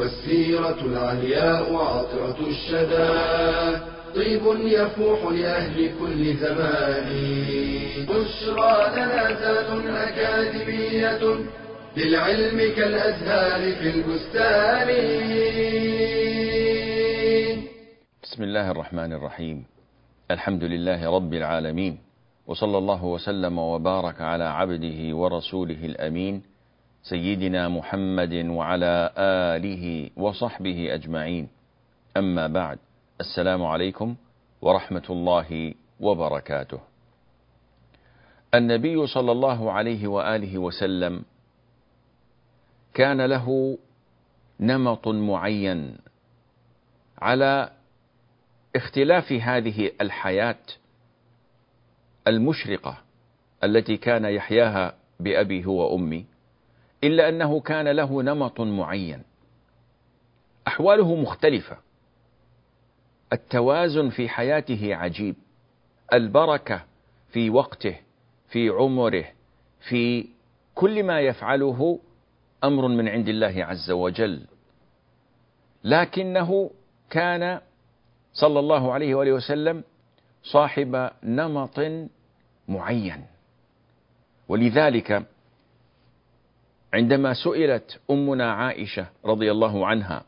والسيرة العلياء عطرة الشدى. طيب يفوح لأهل كل زمان. بشرى لنا ذات أكاديمية للعلم كالأزهار في البستان. بسم الله الرحمن الرحيم. الحمد لله رب العالمين. وصلى الله وسلم وبارك على عبده ورسوله الأمين. سيدنا محمد وعلى آله وصحبه أجمعين. أما بعد السلام عليكم ورحمة الله وبركاته. النبي صلى الله عليه وآله وسلم كان له نمط معين على اختلاف هذه الحياة المشرقة التي كان يحياها بأبي هو وأمي. إلا أنه كان له نمط معين. أحواله مختلفة. التوازن في حياته عجيب. البركة في وقته في عمره في كل ما يفعله أمر من عند الله عز وجل. لكنه كان صلى الله عليه وآله وسلم صاحب نمط معين. ولذلك عندما سئلت أمنا عائشة رضي الله عنها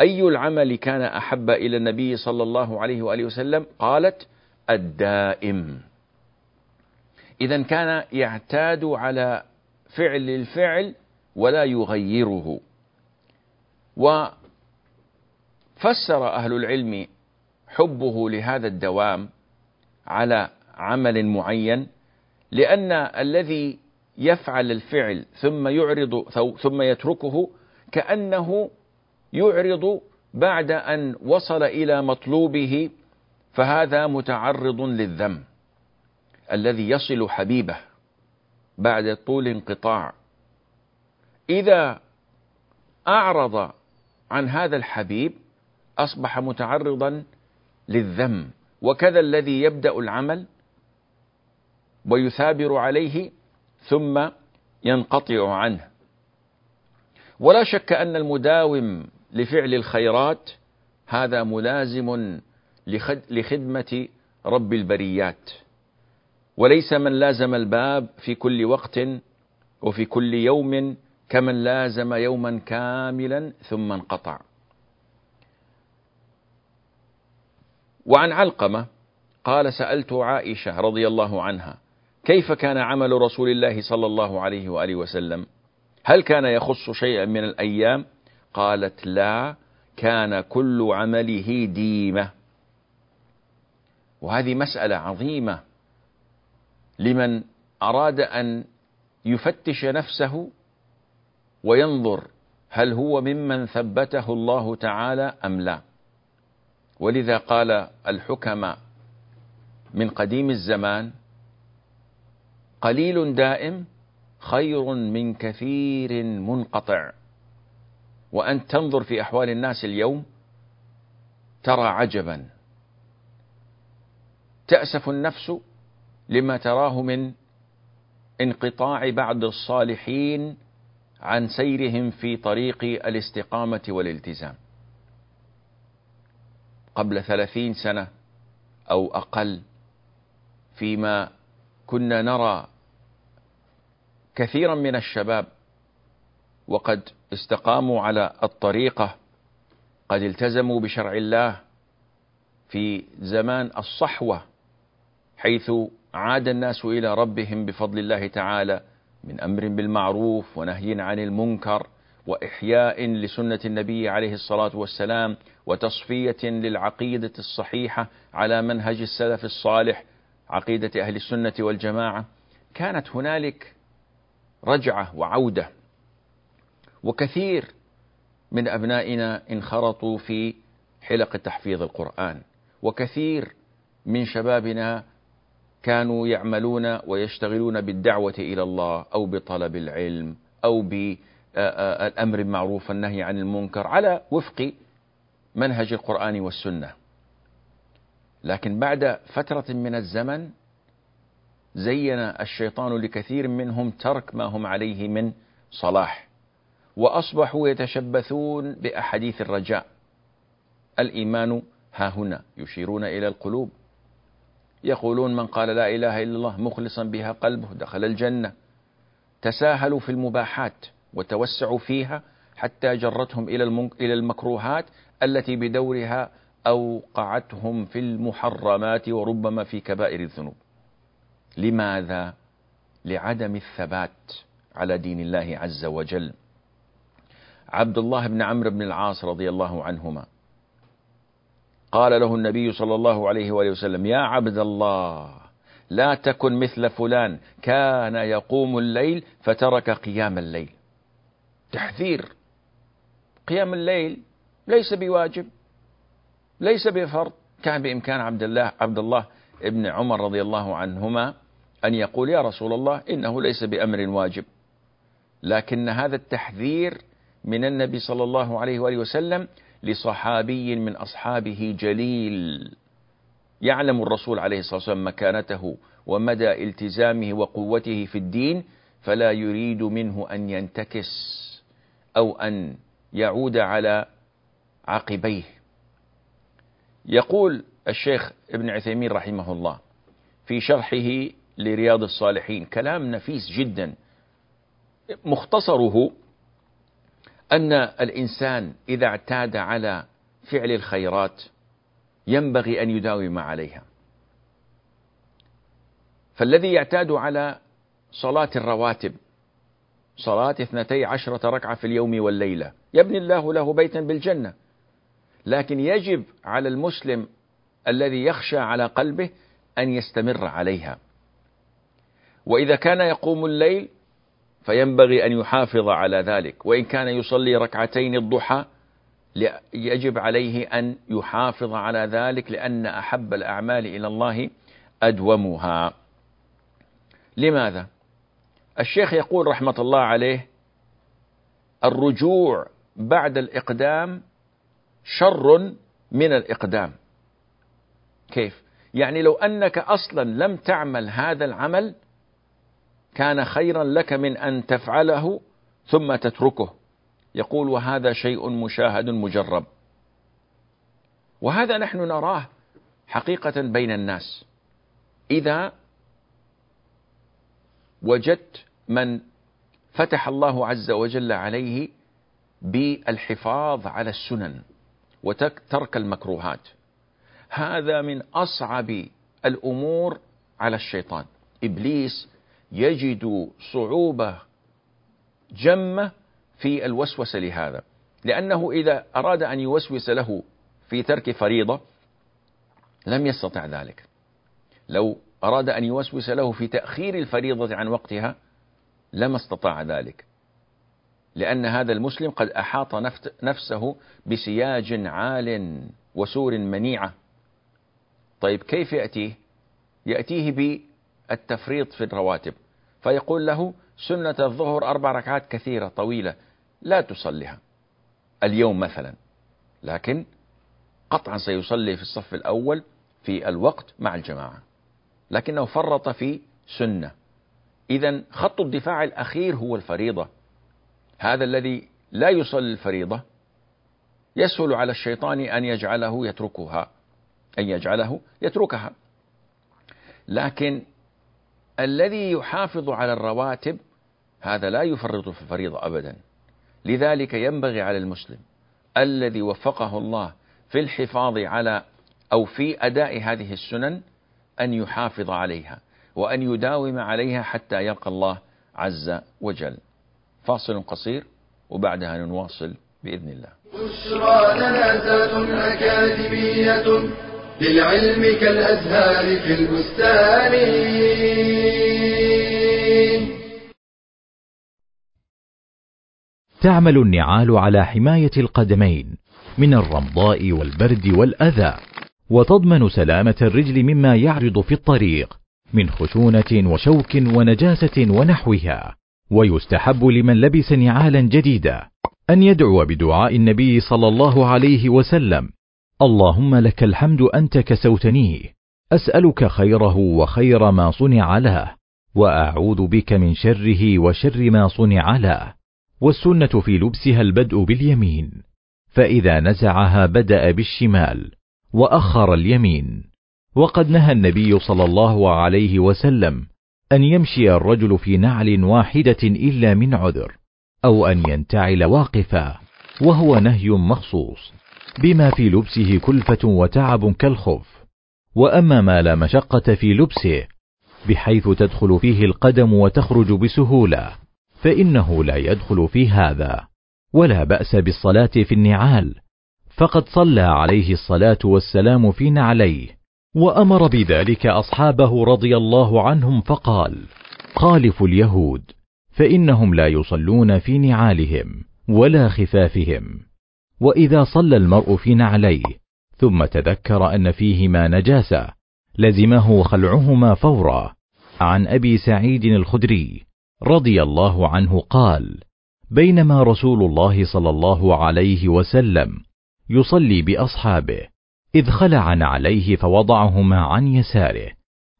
أي العمل كان أحب إلى النبي صلى الله عليه وآله وسلم؟ قالت الدائم. اذا كان يعتاد على فعل الفعل ولا يغيره. وفسر أهل العلم حبه لهذا الدوام على عمل معين لأن الذي يفعل الفعل ثم يعرض ثم يتركه كأنه يعرض بعد أن وصل إلى مطلوبه فهذا متعرض للذم الذي يصل حبيبه بعد طول انقطاع. إذا أعرض عن هذا الحبيب أصبح متعرضا للذم. وكذا الذي يبدأ العمل ويثابر عليه ثم ينقطع عنه. ولا شك أن المداوم لفعل الخيرات هذا ملازم لخدمة رب البريات. وليس من لازم الباب في كل وقت وفي كل يوم كمن لازم يوما كاملا ثم انقطع. وعن علقمة قال سألت عائشة رضي الله عنها كيف كان عمل رسول الله صلى الله عليه وآله وسلم؟ هل كان يخص شيئا من الأيام؟ قالت لا كان كل عمله ديمة. وهذه مسألة عظيمة. لمن أراد أن يفتش نفسه وينظر هل هو ممن ثبته الله تعالى أم لا. ولذا قال الحكماء من قديم الزمان قليل دائم خير من كثير منقطع. وأن تنظر في أحوال الناس اليوم ترى عجبا. تأسف النفس لما تراه من انقطاع بعض الصالحين عن سيرهم في طريق الاستقامة والالتزام. قبل ثلاثين سنة أو أقل فيما كنا نرى كثيرا من الشباب وقد استقاموا على الطريقة قد التزموا بشرع الله في زمان الصحوة حيث عاد الناس إلى ربهم بفضل الله تعالى من أمر بالمعروف ونهي عن المنكر وإحياء لسنة النبي عليه الصلاة والسلام وتصفية للعقيدة الصحيحة على منهج السلف الصالح عقيدة أهل السنة والجماعة. كانت هنالك رجعة وعودة. وكثير من أبنائنا انخرطوا في حلق تحفيظ القرآن. وكثير من شبابنا كانوا يعملون ويشتغلون بالدعوة إلى الله أو بطلب العلم أو بالأمر بالمعروف والنهي عن المنكر على وفق منهج القرآن والسنة. لكن بعد فترة من الزمن زين الشيطان لكثير منهم ترك ما هم عليه من صلاح وأصبحوا يتشبثون بأحاديث الرجاء. الإيمان ها هنا يشيرون إلى القلوب. يقولون من قال لا إله إلا الله مخلصا بها قلبه دخل الجنة. تساهلوا في المباحات وتوسعوا فيها حتى جرتهم إلى إلى المكروهات التي بدورها أوقعتهم في المحرمات وربما في كبائر الذنوب. لماذا؟ لعدم الثبات على دين الله عز وجل. عبد الله بن عمرو بن العاص رضي الله عنهما قال له النبي صلى الله عليه وآله وسلم يا عبد الله لا تكن مثل فلان كان يقوم الليل فترك قيام الليل. تحذير. قيام الليل ليس بواجب ليس بفرض. كان بإمكان عبد الله عبد الله ابن عمر رضي الله عنهما أن يقول يا رسول الله إنه ليس بأمر واجب. لكن هذا التحذير من النبي صلى الله عليه وآله وسلم لصحابي من أصحابه جليل. يعلم الرسول عليه الصلاة والسلام مكانته ومدى التزامه وقوته في الدين فلا يريد منه أن ينتكس أو أن يعود على عقبيه. يقول الشيخ ابن عثيمين رحمه الله في شرحه لرياض الصالحين. كلام نفيس جدا. مختصره أن الإنسان إذا اعتاد على فعل الخيرات ينبغي أن يداوم عليها. فالذي يعتاد على صلاة الرواتب صلاة اثنتي عشرة ركعة في اليوم والليلة يبني الله له بيتا بالجنة. لكن يجب على المسلم الذي يخشى على قلبه أن يستمر عليها. وإذا كان يقوم الليل فينبغي أن يحافظ على ذلك وإن كان يصلي ركعتين الضحى يجب عليه أن يحافظ على ذلك لأن أحب الأعمال إلى الله أدومها لماذا؟ الشيخ يقول رحمة الله عليه الرجوع بعد الإقدام شر من الإقدام كيف؟ يعني لو أنك أصلا لم تعمل هذا العمل كان خيرا لك من أن تفعله ثم تتركه. يقول وهذا شيء مشاهد مجرب. وهذا نحن نراه حقيقة بين الناس. إذا وجدت من فتح الله عز وجل عليه بالحفاظ على السنن وترك المكروهات. هذا من أصعب الأمور على الشيطان. إبليس يجد صعوبة جمة في الوسوسة لهذا. لأنه إذا أراد أن يوسوس له في ترك فريضة لم يستطع ذلك. لو أراد أن يوسوس له في تأخير الفريضة عن وقتها لما استطاع ذلك. لأن هذا المسلم قد أحاط نفسه بسياج عال وسور منيعة. طيب كيف يأتيه؟ يأتيه بالتفريط في الرواتب. فيقول له سنة الظهر أربع ركعات كثيرة طويلة لا تصليها اليوم مثلا. لكن قطعا سيصلي في الصف الأول في الوقت مع الجماعة. لكنه فرط في سنة. إذا خط الدفاع الأخير هو الفريضة. هذا الذي لا يصلي الفريضة يسهل على الشيطان أن يجعله يتركها أن يجعله يتركها. لكن الذي يحافظ على الرواتب هذا لا يفرط في الفريضة أبدا. لذلك ينبغي على المسلم الذي وفقه الله في الحفاظ على أو في أداء هذه السنن أن يحافظ عليها وأن يداوم عليها حتى يلقى الله عز وجل. فاصل قصير وبعدها نواصل بإذن الله. بشرى أكاديمية للعلم كالأزهار في البستان. تعمل النعال على حماية القدمين من الرمضاء والبرد والأذى وتضمن سلامة الرجل مما يعرض في الطريق من خشونة وشوك ونجاسة ونحوها. ويستحب لمن لبس نعالا جديدة أن يدعو بدعاء النبي صلى الله عليه وسلم اللهم لك الحمد أنت كسوتنيه أسألك خيره وخير ما صنع له وأعوذ بك من شره وشر ما صنع له والسنة في لبسها البدء باليمين فإذا نزعها بدأ بالشمال وأخر اليمين. وقد نهى النبي صلى الله عليه وسلم أن يمشي الرجل في نعل واحدة إلا من عذر أو أن ينتعل واقفا وهو نهي مخصوص. بما في لبسه كلفة وتعب كالخف وأما ما لا مشقة في لبسه بحيث تدخل فيه القدم وتخرج بسهولة فإنه لا يدخل في هذا ولا بأس بالصلاة في النعال. فقد صلى عليه الصلاة والسلام في نعليه وأمر بذلك أصحابه رضي الله عنهم فقال خالفوا اليهود فإنهم لا يصلون في نعالهم ولا خفافهم. وإذا صلى المرء في نعليه ثم تذكر أن فيهما نجاسة لزمه خلعهما فورا. عن أبي سعيد الخدري رضي الله عنه قال بينما رسول الله صلى الله عليه وسلم يصلي بأصحابه إذ خلع عليه فوضعهما عن يساره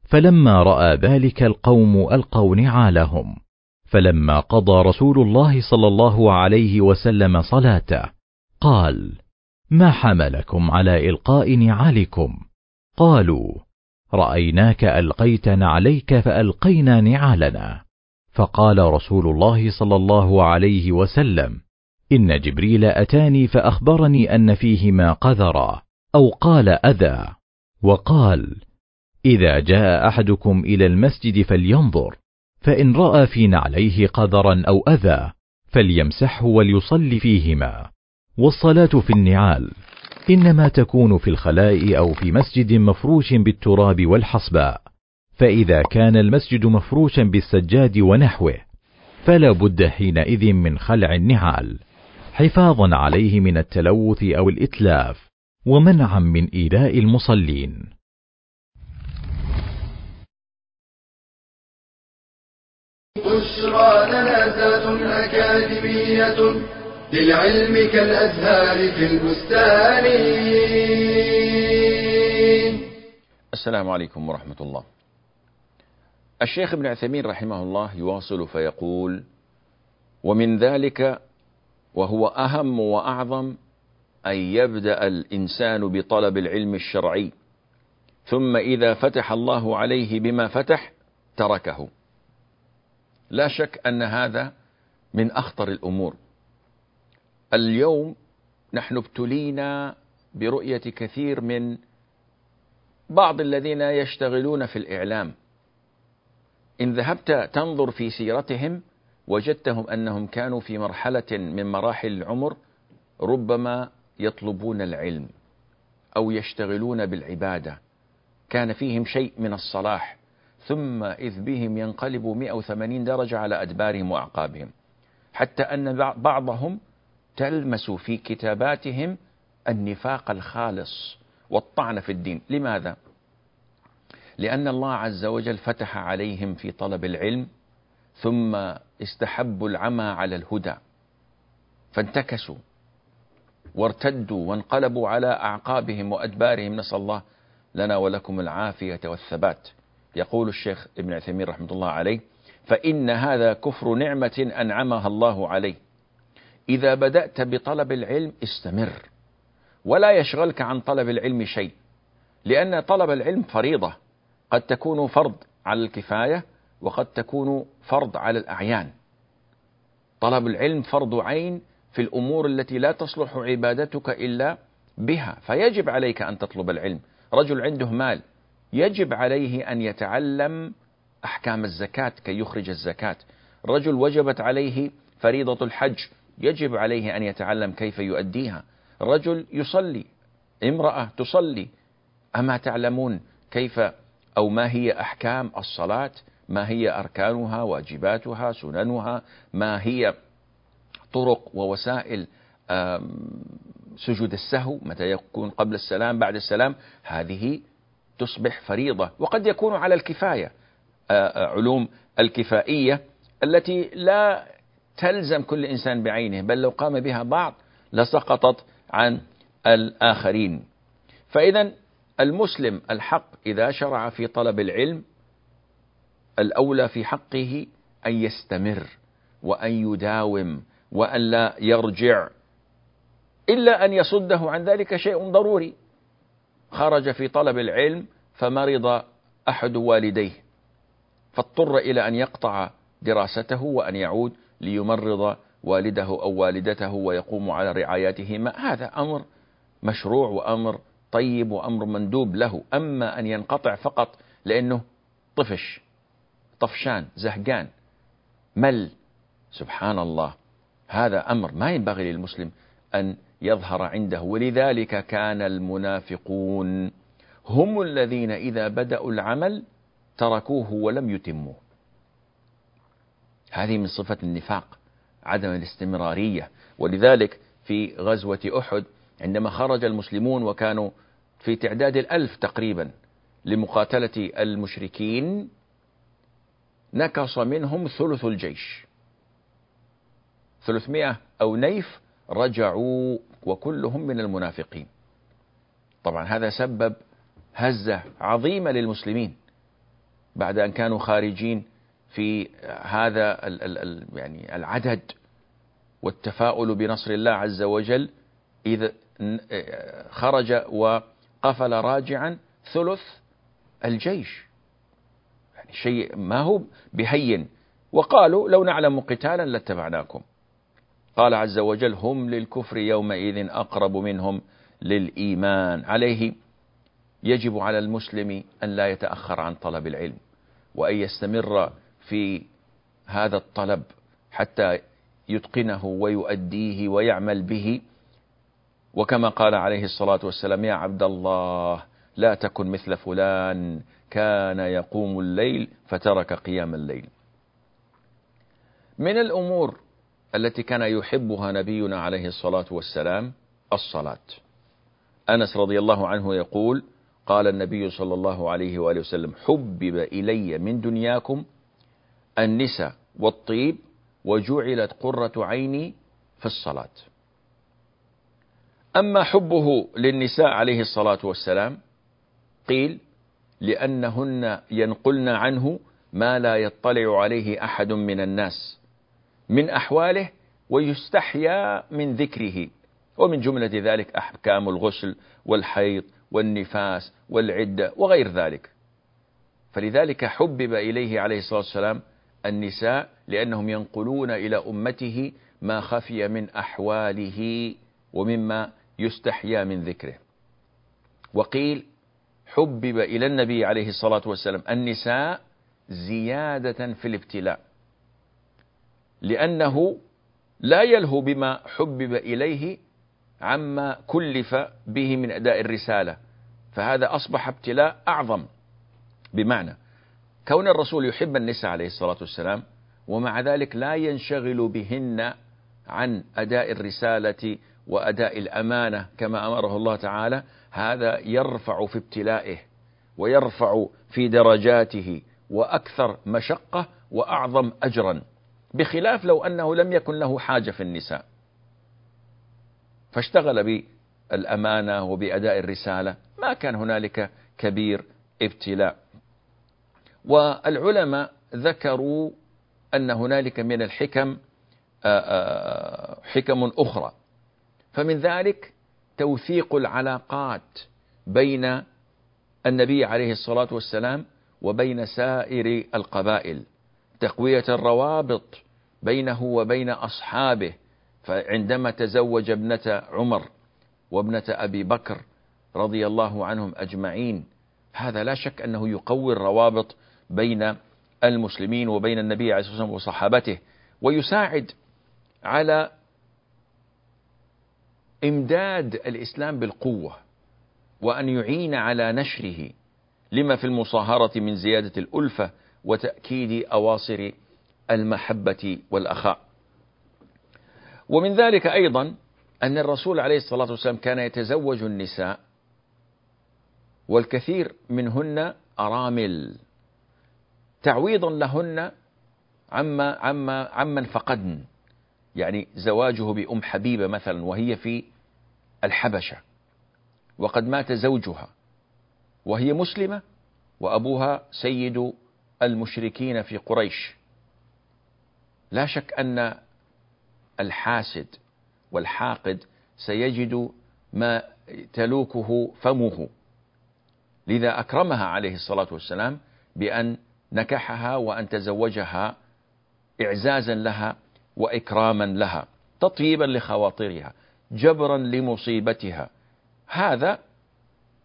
فلما رأى ذلك القوم ألقوا نعالهم. فلما قضى رسول الله صلى الله عليه وسلم صلاته قال ما حملكم على إلقاء نعالكم؟ قالوا رأيناك ألقيت نعليك فألقينا نعالنا. فقال رسول الله صلى الله عليه وسلم إن جبريل أتاني فأخبرني أن فيهما قذرا أو قال أذى. وقال إذا جاء أحدكم إلى المسجد فلينظر فإن رأى في نعليه قذرا أو أذى فليمسحه وليصلي فيهما. والصلاة في النعال. إنما تكون في الخلاء أو في مسجد مفروش بالتراب والحصباء. فإذا كان المسجد مفروشا بالسجاد ونحوه فلا بد حينئذ من خلع النعال. حفاظا عليه من التلوث أو الإتلاف ومنعا من إيذاء المصلين. بشرى لنا أكاديمية للعلم كالأزهار في البستان. السلام عليكم ورحمة الله. الشيخ ابن عثيمين رحمه الله يواصل فيقول ومن ذلك وهو أهم وأعظم أن يبدأ الإنسان بطلب العلم الشرعي ثم إذا فتح الله عليه بما فتح تركه. لا شك أن هذا من أخطر الأمور. اليوم نحن ابتلينا برؤية كثير من بعض الذين يشتغلون في الإعلام. إن ذهبت تنظر في سيرتهم وجدتهم أنهم كانوا في مرحلة من مراحل العمر ربما يطلبون العلم أو يشتغلون بالعبادة. كان فيهم شيء من الصلاح ثم إذ بهم ينقلبوا 180 درجة على أدبارهم وأعقابهم. حتى أن بعضهم تلمس في كتاباتهم النفاق الخالص والطعن في الدين. لماذا؟ لأن الله عز وجل فتح عليهم في طلب العلم ثم استحبوا العمى على الهدى. فانتكسوا وارتدوا وانقلبوا على أعقابهم وأدبارهم. نسأل الله لنا ولكم العافية والثبات. يقول الشيخ ابن عثيمين رحمة الله عليه فإن هذا كفر نعمة أنعمها الله عليه. إذا بدأت بطلب العلم استمر ولا يشغلك عن طلب العلم شيء لأن طلب العلم فريضة قد تكون فرض على الكفاية وقد تكون فرض على الأعيان. طلب العلم فرض عين في الأمور التي لا تصلح عبادتك إلا بها فيجب عليك أن تطلب العلم. رجل عنده مال يجب عليه أن يتعلم أحكام الزكاة كي يخرج الزكاة. رجل وجبت عليه فريضة الحج يجب عليه أن يتعلم كيف يؤديها. رجل يصلي امرأة تصلي. أما تعلمون كيف أو ما هي أحكام الصلاة؟ ما هي أركانها؟ واجباتها؟ سننها؟ ما هي طرق ووسائل سجود السهو؟ متى يكون قبل السلام بعد السلام؟ هذه تصبح فريضة. وقد يكون على الكفاية علوم الكفائية التي لا تلزم كل إنسان بعينه بل لو قام بها بعض لسقطت عن الآخرين. فإذا المسلم الحق إذا شرع في طلب العلم الأولى في حقه أن يستمر وأن يداوم وأن لا يرجع إلا أن يصده عن ذلك شيء ضروري. خرج في طلب العلم فمرض أحد والديه فاضطر إلى أن يقطع دراسته وأن يعود ليمرض والده أو والدته ويقوم على رعايتهما هذا أمر مشروع وأمر طيب وأمر مندوب له. أما أن ينقطع فقط لأنه طفش طفشان زهقان مل. سبحان الله. هذا أمر ما ينبغي للمسلم أن يظهر عنده. ولذلك كان المنافقون هم الذين إذا بدأوا العمل تركوه ولم يتموه. هذه من صفة النفاق عدم الاستمرارية. ولذلك في غزوة أحد عندما خرج المسلمون وكانوا في تعداد الألف تقريبا لمقاتلة المشركين نكص منهم ثلث الجيش. ثلثمائة أو نيف رجعوا وكلهم من المنافقين. طبعا هذا سبب هزة عظيمة للمسلمين. بعد أن كانوا خارجين في هذا ال ال يعني العدد والتفاؤل بنصر الله عز وجل إذا خرج وقفل راجعا ثلث الجيش. يعني شيء ما هو بهين. وقالوا لو نعلم قتالا لاتبعناكم. قال عز وجل هم للكفر يومئذ أقرب منهم للإيمان. عليه يجب على المسلم أن لا يتأخر عن طلب العلم وأن يستمر في هذا الطلب حتى يتقنه ويؤديه ويعمل به. وكما قال عليه الصلاة والسلام يا عبد الله لا تكن مثل فلان كان يقوم الليل فترك قيام الليل. من الأمور التي كان يحبها نبينا عليه الصلاة والسلام الصلاة. أنس رضي الله عنه يقول قال النبي صلى الله عليه وآله وسلم حبب إلي من دنياكم النساء والطيب وجعلت قرة عيني في الصلاة. أما حبه للنساء عليه الصلاة والسلام قيل لأنهن ينقلن عنه ما لا يطلع عليه أحد من الناس من أحواله ويستحيا من ذكره. ومن جملة ذلك أحكام الغسل والحيض والنفاس والعدة وغير ذلك. فلذلك حبب إليه عليه الصلاة والسلام النساء لأنهم ينقلون إلى أمته ما خفي من أحواله ومما يستحيا من ذكره. وقيل حبب إلى النبي عليه الصلاة والسلام النساء زيادة في الابتلاء لأنه لا يلهو بما حبب إليه عما كلف به من أداء الرسالة فهذا أصبح ابتلاء أعظم بمعنى. كون الرسول يحب النساء عليه الصلاة والسلام ومع ذلك لا ينشغل بهن عن أداء الرسالة وأداء الأمانة كما أمره الله تعالى هذا يرفع في ابتلائه ويرفع في درجاته وأكثر مشقة وأعظم أجرا بخلاف لو أنه لم يكن له حاجة في النساء. فاشتغل بالأمانة وبأداء الرسالة ما كان هنالك كبير ابتلاء. والعلماء ذكروا أن هنالك من الحكم حكم أخرى. فمن ذلك توثيق العلاقات بين النبي عليه الصلاة والسلام وبين سائر القبائل. تقوية الروابط بينه وبين أصحابه. فعندما تزوج ابنة عمر وابنة أبي بكر رضي الله عنهم أجمعين هذا لا شك أنه يقوي الروابط بين المسلمين وبين النبي عليه الصلاة والسلام وصحابته ويساعد على إمداد الإسلام بالقوة وأن يعين على نشره. لما في المصاهرة من زيادة الألفة وتأكيد أواصر المحبة والأخاء. ومن ذلك أيضا أن الرسول عليه الصلاة والسلام كان يتزوج النساء والكثير منهن أرامل. تعويضا لهن عما عما عمن فقدن يعني زواجه بأم حبيبة مثلا وهي في الحبشة وقد مات زوجها وهي مسلمة وأبوها سيد المشركين في قريش. لا شك أن الحاسد والحاقد سيجد ما تلوكه فمه. لذا أكرمها عليه الصلاة والسلام بأن نكحها وأن تزوجها إعزازا لها وإكراما لها تطيبا لخواطرها جبرا لمصيبتها. هذا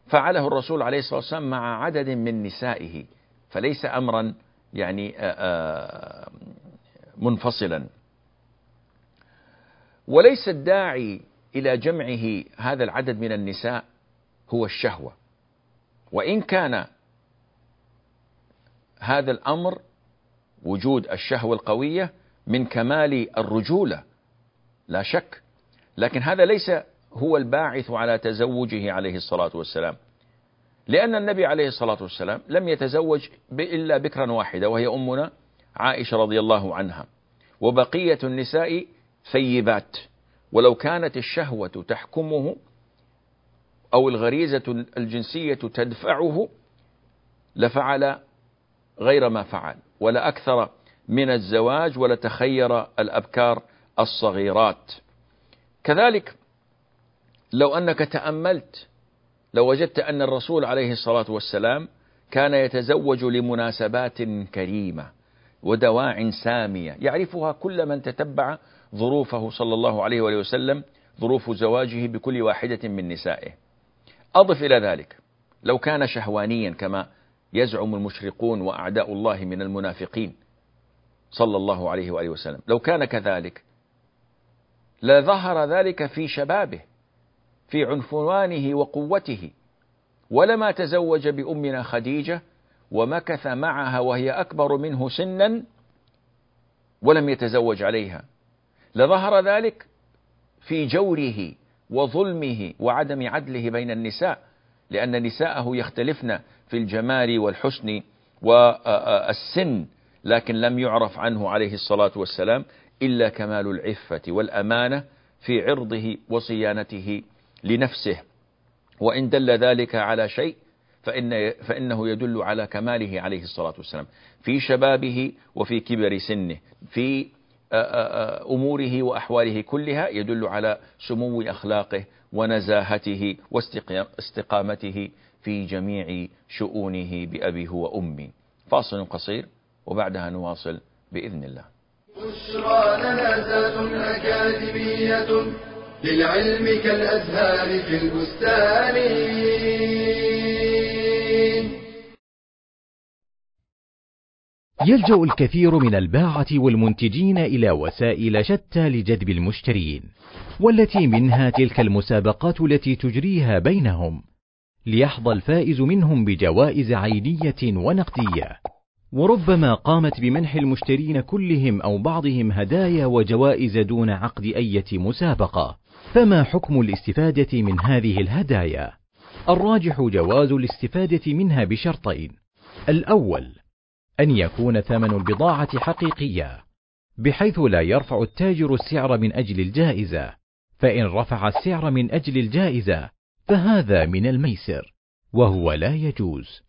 فعله الرسول عليه الصلاة والسلام مع عدد من نسائه فليس أمرا يعني منفصلا. وليس الداعي إلى جمعه هذا العدد من النساء هو الشهوة. وإن كان هذا الأمر وجود الشهوة القوية من كمال الرجولة لا شك. لكن هذا ليس هو الباعث على تزوجه عليه الصلاة والسلام. لأن النبي عليه الصلاة والسلام لم يتزوج إلا بكرا واحدة وهي أمنا عائشة رضي الله عنها. وبقية النساء ثيبات. ولو كانت الشهوة تحكمه أو الغريزة الجنسية تدفعه لفعل غير ما فعل ولا أكثر من الزواج ولا تخير الأبكار الصغيرات. كذلك لو أنك تأملت لو وجدت أن الرسول عليه الصلاة والسلام كان يتزوج لمناسبات كريمة ودواع سامية يعرفها كل من تتبع ظروفه صلى الله عليه وآله وسلم ظروف زواجه بكل واحدة من نسائه. أضف إلى ذلك لو كان شهوانيا كما يزعم المشرقون وأعداء الله من المنافقين. صلى الله عليه وآله وسلم. لو كان كذلك لظهر ذلك في شبابه في عنفوانه وقوته. ولما تزوج بأمنا خديجة ومكث معها وهي أكبر منه سنا ولم يتزوج عليها لظهر ذلك في جوره وظلمه وعدم عدله بين النساء لأن نساءه يختلفن في الجمال والحسن والسن لكن لم يعرف عنه عليه الصلاة والسلام إلا كمال العفة والأمانة في عرضه وصيانته لنفسه. وإن دل ذلك على شيء فإن فإنه يدل على كماله عليه الصلاة والسلام في شبابه وفي كبر سنه في أموره وأحواله كلها يدل على سمو أخلاقه ونزاهته واستقامته في جميع شؤونه بأبيه وأمي فاصل قصير وبعدها نواصل بإذن الله. بشرى لنا أكاديمية للعلم كالأزهار في البستان. يلجأ الكثير من الباعة والمنتجين إلى وسائل شتى لجذب المشترين، والتي منها تلك المسابقات التي تجريها بينهم، ليحظى الفائز منهم بجوائز عينية ونقدية، وربما قامت بمنح المشترين كلهم أو بعضهم هدايا وجوائز دون عقد أية مسابقة، فما حكم الاستفادة من هذه الهدايا؟ الراجح جواز الاستفادة منها بشرطين، الأول أن يكون ثمن البضاعة حقيقية، بحيث لا يرفع التاجر السعر من أجل الجائزة، فإن رفع السعر من أجل الجائزة فهذا من الميسر، وهو لا يجوز.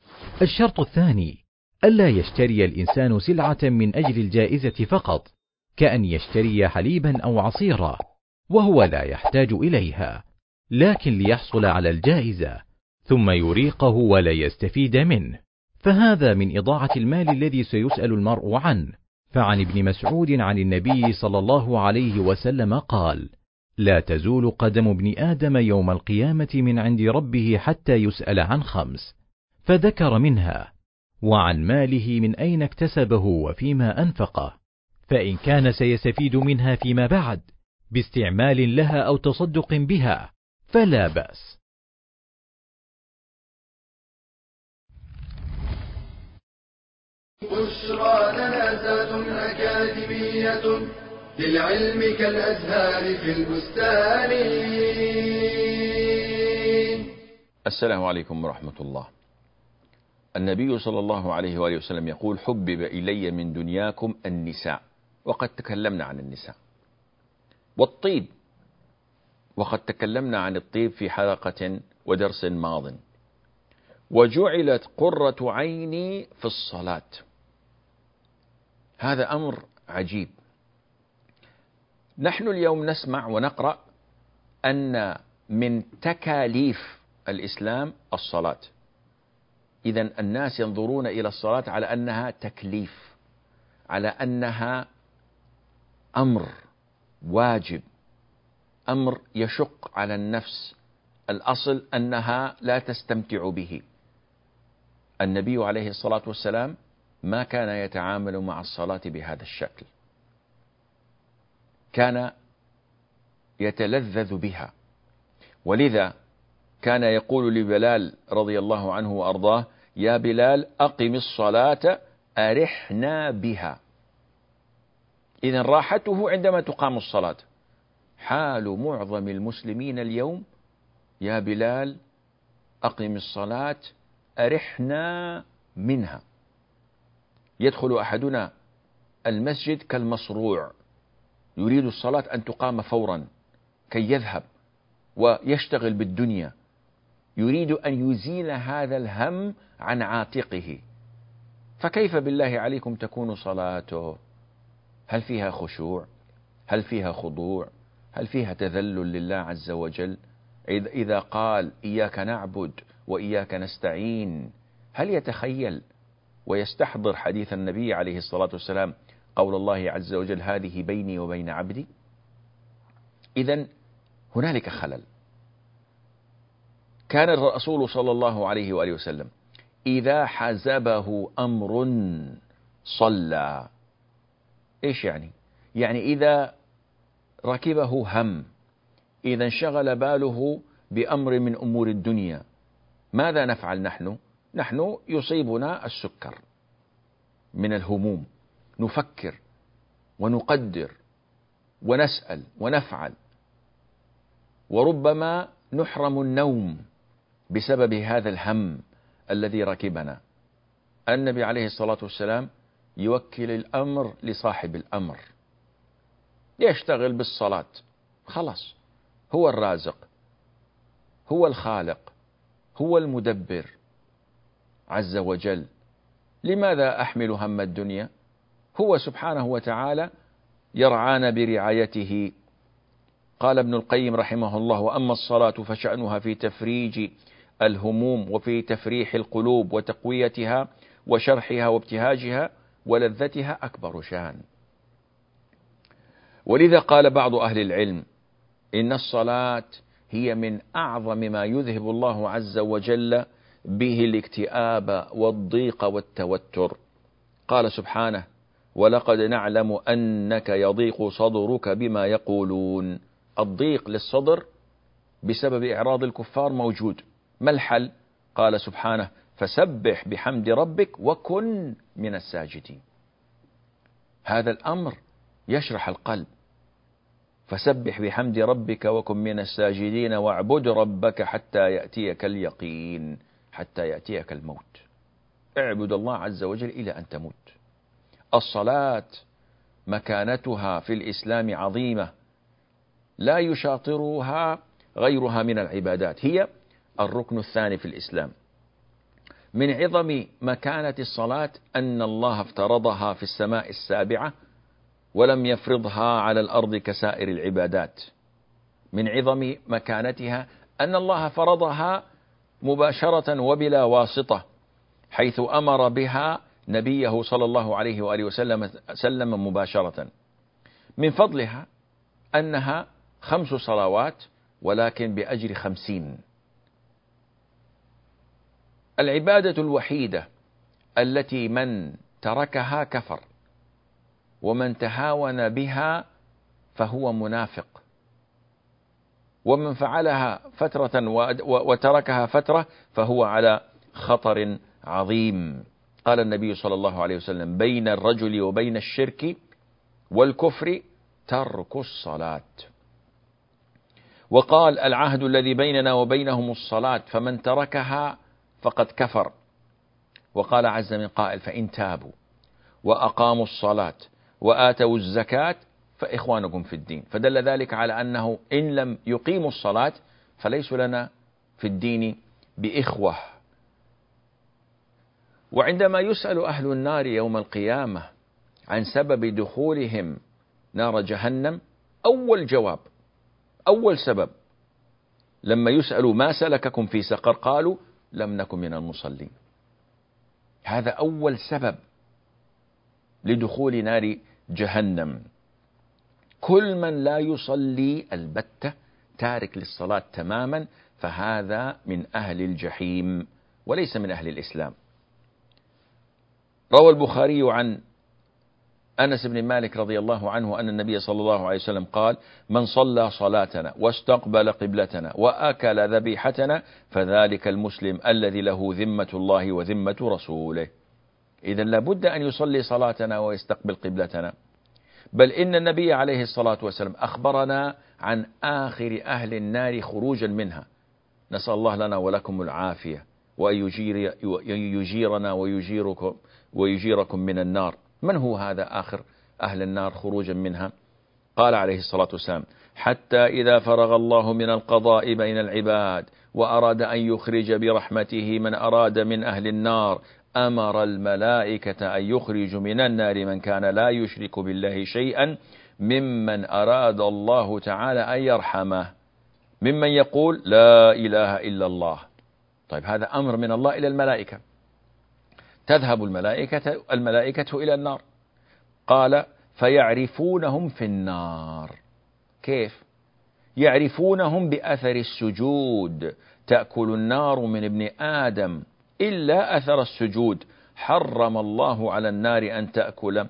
الشرط الثاني ألا يشتري الإنسان سلعة من أجل الجائزة فقط، كأن يشتري حليبا أو عصيرا، وهو لا يحتاج إليها، لكن ليحصل على الجائزة، ثم يريقه ولا يستفيد منه. فهذا من إضاعة المال الذي سيسأل المرء عنه فعن ابن مسعود عن النبي صلى الله عليه وسلم قال لا تزول قدم ابن آدم يوم القيامة من عند ربه حتى يسأل عن خمس فذكر منها وعن ماله من أين اكتسبه وفيما أنفقه فإن كان سيستفيد منها فيما بعد باستعمال لها أو تصدق بها فلا بأس. بشرى أكاديمية. للعلم كالأزهار في البستان. السلام عليكم ورحمة الله. النبي صلى الله عليه وآله وسلم يقول حبب إلي من دنياكم النساء. وقد تكلمنا عن النساء. والطيب. وقد تكلمنا عن الطيب في حلقة ودرس ماض. وجعلت قرة عيني في الصلاة. هذا أمر عجيب. نحن اليوم نسمع ونقرأ أن من تكاليف الإسلام الصلاة. إذا الناس ينظرون إلى الصلاة على أنها تكليف على أنها أمر واجب أمر يشق على النفس. الأصل أنها لا تستمتع به. النبي عليه الصلاة والسلام ما كان يتعامل مع الصلاة بهذا الشكل. كان يتلذذ بها. ولذا كان يقول لبلال رضي الله عنه وأرضاه يا بلال أقم الصلاة أرحنا بها. اذا راحته عندما تقام الصلاة. حال معظم المسلمين اليوم يا بلال أقم الصلاة أرحنا منها. يدخل أحدنا المسجد كالمصروع يريد الصلاة أن تقام فورا كي يذهب ويشتغل بالدنيا. يريد أن يزيل هذا الهم عن عاتقه. فكيف بالله عليكم تكون صلاته؟ هل فيها خشوع؟ هل فيها خضوع؟ هل فيها تذلل لله عز وجل؟ إذا قال إياك نعبد وإياك نستعين هل يتخيل ويستحضر حديث النبي عليه الصلاة والسلام قول الله عز وجل هذه بيني وبين عبدي. إذا هنالك خلل. كان الرسول صلى الله عليه وآله وسلم إذا حزبه أمر صلى. إيش يعني؟ يعني إذا ركبه هم إذا انشغل باله بأمر من أمور الدنيا ماذا نفعل نحن؟ نحن يصيبنا السكر من الهموم. نفكر ونقدر ونسأل ونفعل. وربما نحرم النوم بسبب هذا الهم الذي ركبنا. النبي عليه الصلاة والسلام يوكل الأمر لصاحب الأمر. يشتغل بالصلاة. خلاص هو الرازق هو الخالق هو المدبر عز وجل. لماذا أحمل هم الدنيا؟ هو سبحانه وتعالى يرعانا برعايته. قال ابن القيم رحمه الله وأما الصلاة فشأنها في تفريج الهموم وفي تفريح القلوب وتقويتها وشرحها وابتهاجها ولذتها أكبر شأن. ولذا قال بعض أهل العلم إن الصلاة هي من أعظم ما يذهب الله عز وجل به الاكتئاب والضيق والتوتر. قال سبحانه ولقد نعلم أنك يضيق صدرك بما يقولون. الضيق للصدر بسبب إعراض الكفار موجود. ما الحل؟ قال سبحانه فسبح بحمد ربك وكن من الساجدين. هذا الأمر يشرح القلب. فسبح بحمد ربك وكن من الساجدين واعبد ربك حتى يأتيك اليقين حتى يأتيك الموت. اعبد الله عز وجل إلى أن تموت. الصلاة مكانتها في الإسلام عظيمة لا يشاطرها غيرها من العبادات هي الركن الثاني في الإسلام. من عظم مكانة الصلاة أن الله افترضها في السماء السابعة ولم يفرضها على الأرض كسائر العبادات. من عظم مكانتها أن الله فرضها مباشرة وبلا واسطة حيث أمر بها نبيه صلى الله عليه وآله وسلم سلم مباشرة. من فضلها أنها خمس صلوات ولكن بأجر خمسين. العبادة الوحيدة التي من تركها كفر ومن تهاون بها فهو منافق. ومن فعلها فترة وتركها فترة فهو على خطر عظيم. قال النبي صلى الله عليه وسلم بين الرجل وبين الشرك والكفر ترك الصلاة. وقال العهد الذي بيننا وبينهم الصلاة فمن تركها فقد كفر. وقال عز من قائل فإن تابوا وأقاموا الصلاة وآتوا الزكاة فإخوانكم في الدين. فدل ذلك على أنه إن لم يقيموا الصلاة فليسوا لنا في الدين بإخوة. وعندما يسأل أهل النار يوم القيامة عن سبب دخولهم نار جهنم أول جواب أول سبب لما يسألوا ما سلككم في سقر قالوا لم نكن من المصلين. هذا أول سبب لدخول نار جهنم. كل من لا يصلي البتة تارك للصلاة تماما فهذا من أهل الجحيم وليس من أهل الإسلام. روى البخاري عن أنس بن مالك رضي الله عنه أن النبي صلى الله عليه وسلم قال من صلى صلاتنا واستقبل قبلتنا وأكل ذبيحتنا فذلك المسلم الذي له ذمة الله وذمة رسوله. إذا لابد أن يصلي صلاتنا ويستقبل قبلتنا. بل إن النبي عليه الصلاة والسلام أخبرنا عن آخر أهل النار خروجا منها. نسأل الله لنا ولكم العافية وأن يجير يجيرنا ويجيركم ويجيركم من النار. من هو هذا آخر أهل النار خروجا منها؟ قال عليه الصلاة والسلام حتى إذا فرغ الله من القضاء بين العباد وأراد أن يخرج برحمته من أراد من أهل النار أمر الملائكة أن يخرجوا من النار من كان لا يشرك بالله شيئا ممن أراد الله تعالى أن يرحمه. ممن يقول لا إله إلا الله. طيب هذا أمر من الله إلى الملائكة. تذهب الملائكة الملائكة إلى النار. قال فيعرفونهم في النار. كيف؟ يعرفونهم بأثر السجود. تأكل النار من ابن آدم إلا أثر السجود. حرم الله على النار أن تأكل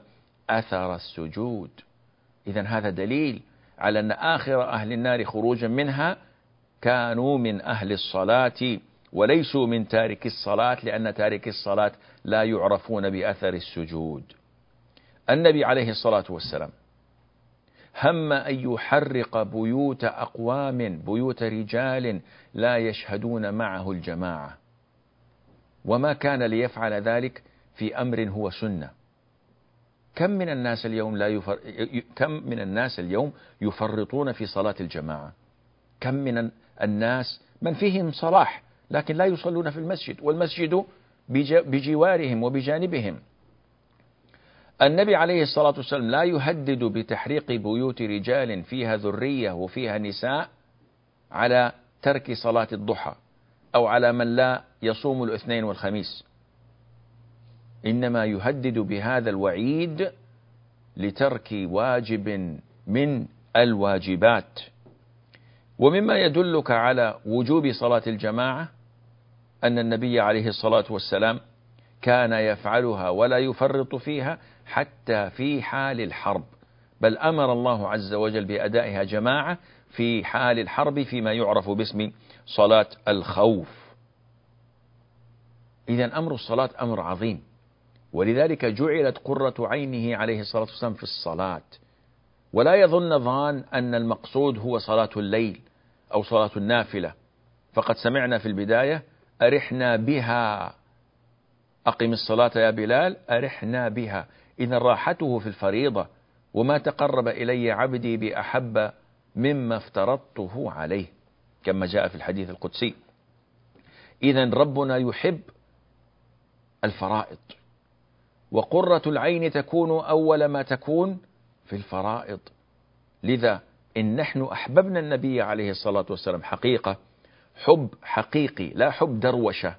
أثر السجود. إذا هذا دليل على أن آخر أهل النار خروجا منها كانوا من أهل الصلاة. وليسوا من تارك الصلاة لأن تارك الصلاة لا يعرفون بأثر السجود. النبي عليه الصلاة والسلام هم أن يحرق بيوت أقوام بيوت رجال لا يشهدون معه الجماعة. وما كان ليفعل ذلك في أمر هو سنة. كم من الناس اليوم لا يفر... كم من الناس اليوم يفرطون في صلاة الجماعة؟ كم من الناس من فيهم صلاح؟ لكن لا يصلون في المسجد والمسجد بجوارهم وبجانبهم. النبي عليه الصلاة والسلام لا يهدد بتحريق بيوت رجال فيها ذرية وفيها نساء على ترك صلاة الضحى أو على من لا يصوم الاثنين والخميس. إنما يهدد بهذا الوعيد لترك واجب من الواجبات. ومما يدلك على وجوب صلاة الجماعة أن النبي عليه الصلاة والسلام كان يفعلها ولا يفرط فيها حتى في حال الحرب. بل أمر الله عز وجل بأدائها جماعة في حال الحرب فيما يعرف باسم صلاة الخوف. إذا أمر الصلاة أمر عظيم. ولذلك جعلت قرة عينه عليه الصلاة والسلام في الصلاة. ولا يظن ظان أن المقصود هو صلاة الليل أو صلاة النافلة. فقد سمعنا في البداية أرحنا بها. أقم الصلاة يا بلال أرحنا بها. إذا راحته في الفريضة وما تقرب إلي عبدي بأحب مما افترضته عليه كما جاء في الحديث القدسي. إذا ربنا يحب الفرائض وقرة العين تكون أول ما تكون في الفرائض. لذا إن نحن أحببنا النبي عليه الصلاة والسلام حقيقة حب حقيقي لا حب دروشة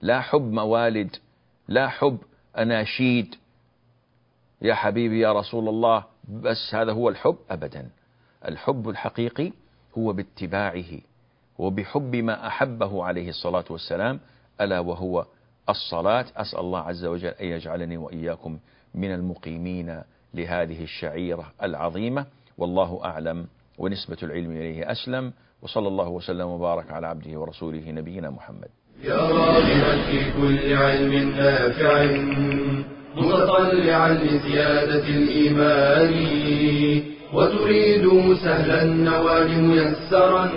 لا حب موالد لا حب أناشيد. يا حبيبي يا رسول الله بس هذا هو الحب أبدا. الحب الحقيقي هو باتباعه وبحب ما أحبه عليه الصلاة والسلام ألا وهو الصلاة. أسأل الله عز وجل أن يجعلني وإياكم من المقيمين لهذه الشعيرة العظيمة. والله أعلم ونسبة العلم إليه أسلم. وصلى الله وسلم وبارك على عبده ورسوله نبينا محمد. يا راغبا في كل علم نافع متطلعا لزيادة الإيمان وتريد سهلا النوال ميسرا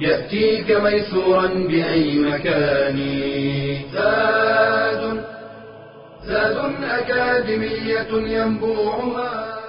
يأتيك ميسورا بأي مكان زاد زاد أكاديمية ينبوعها.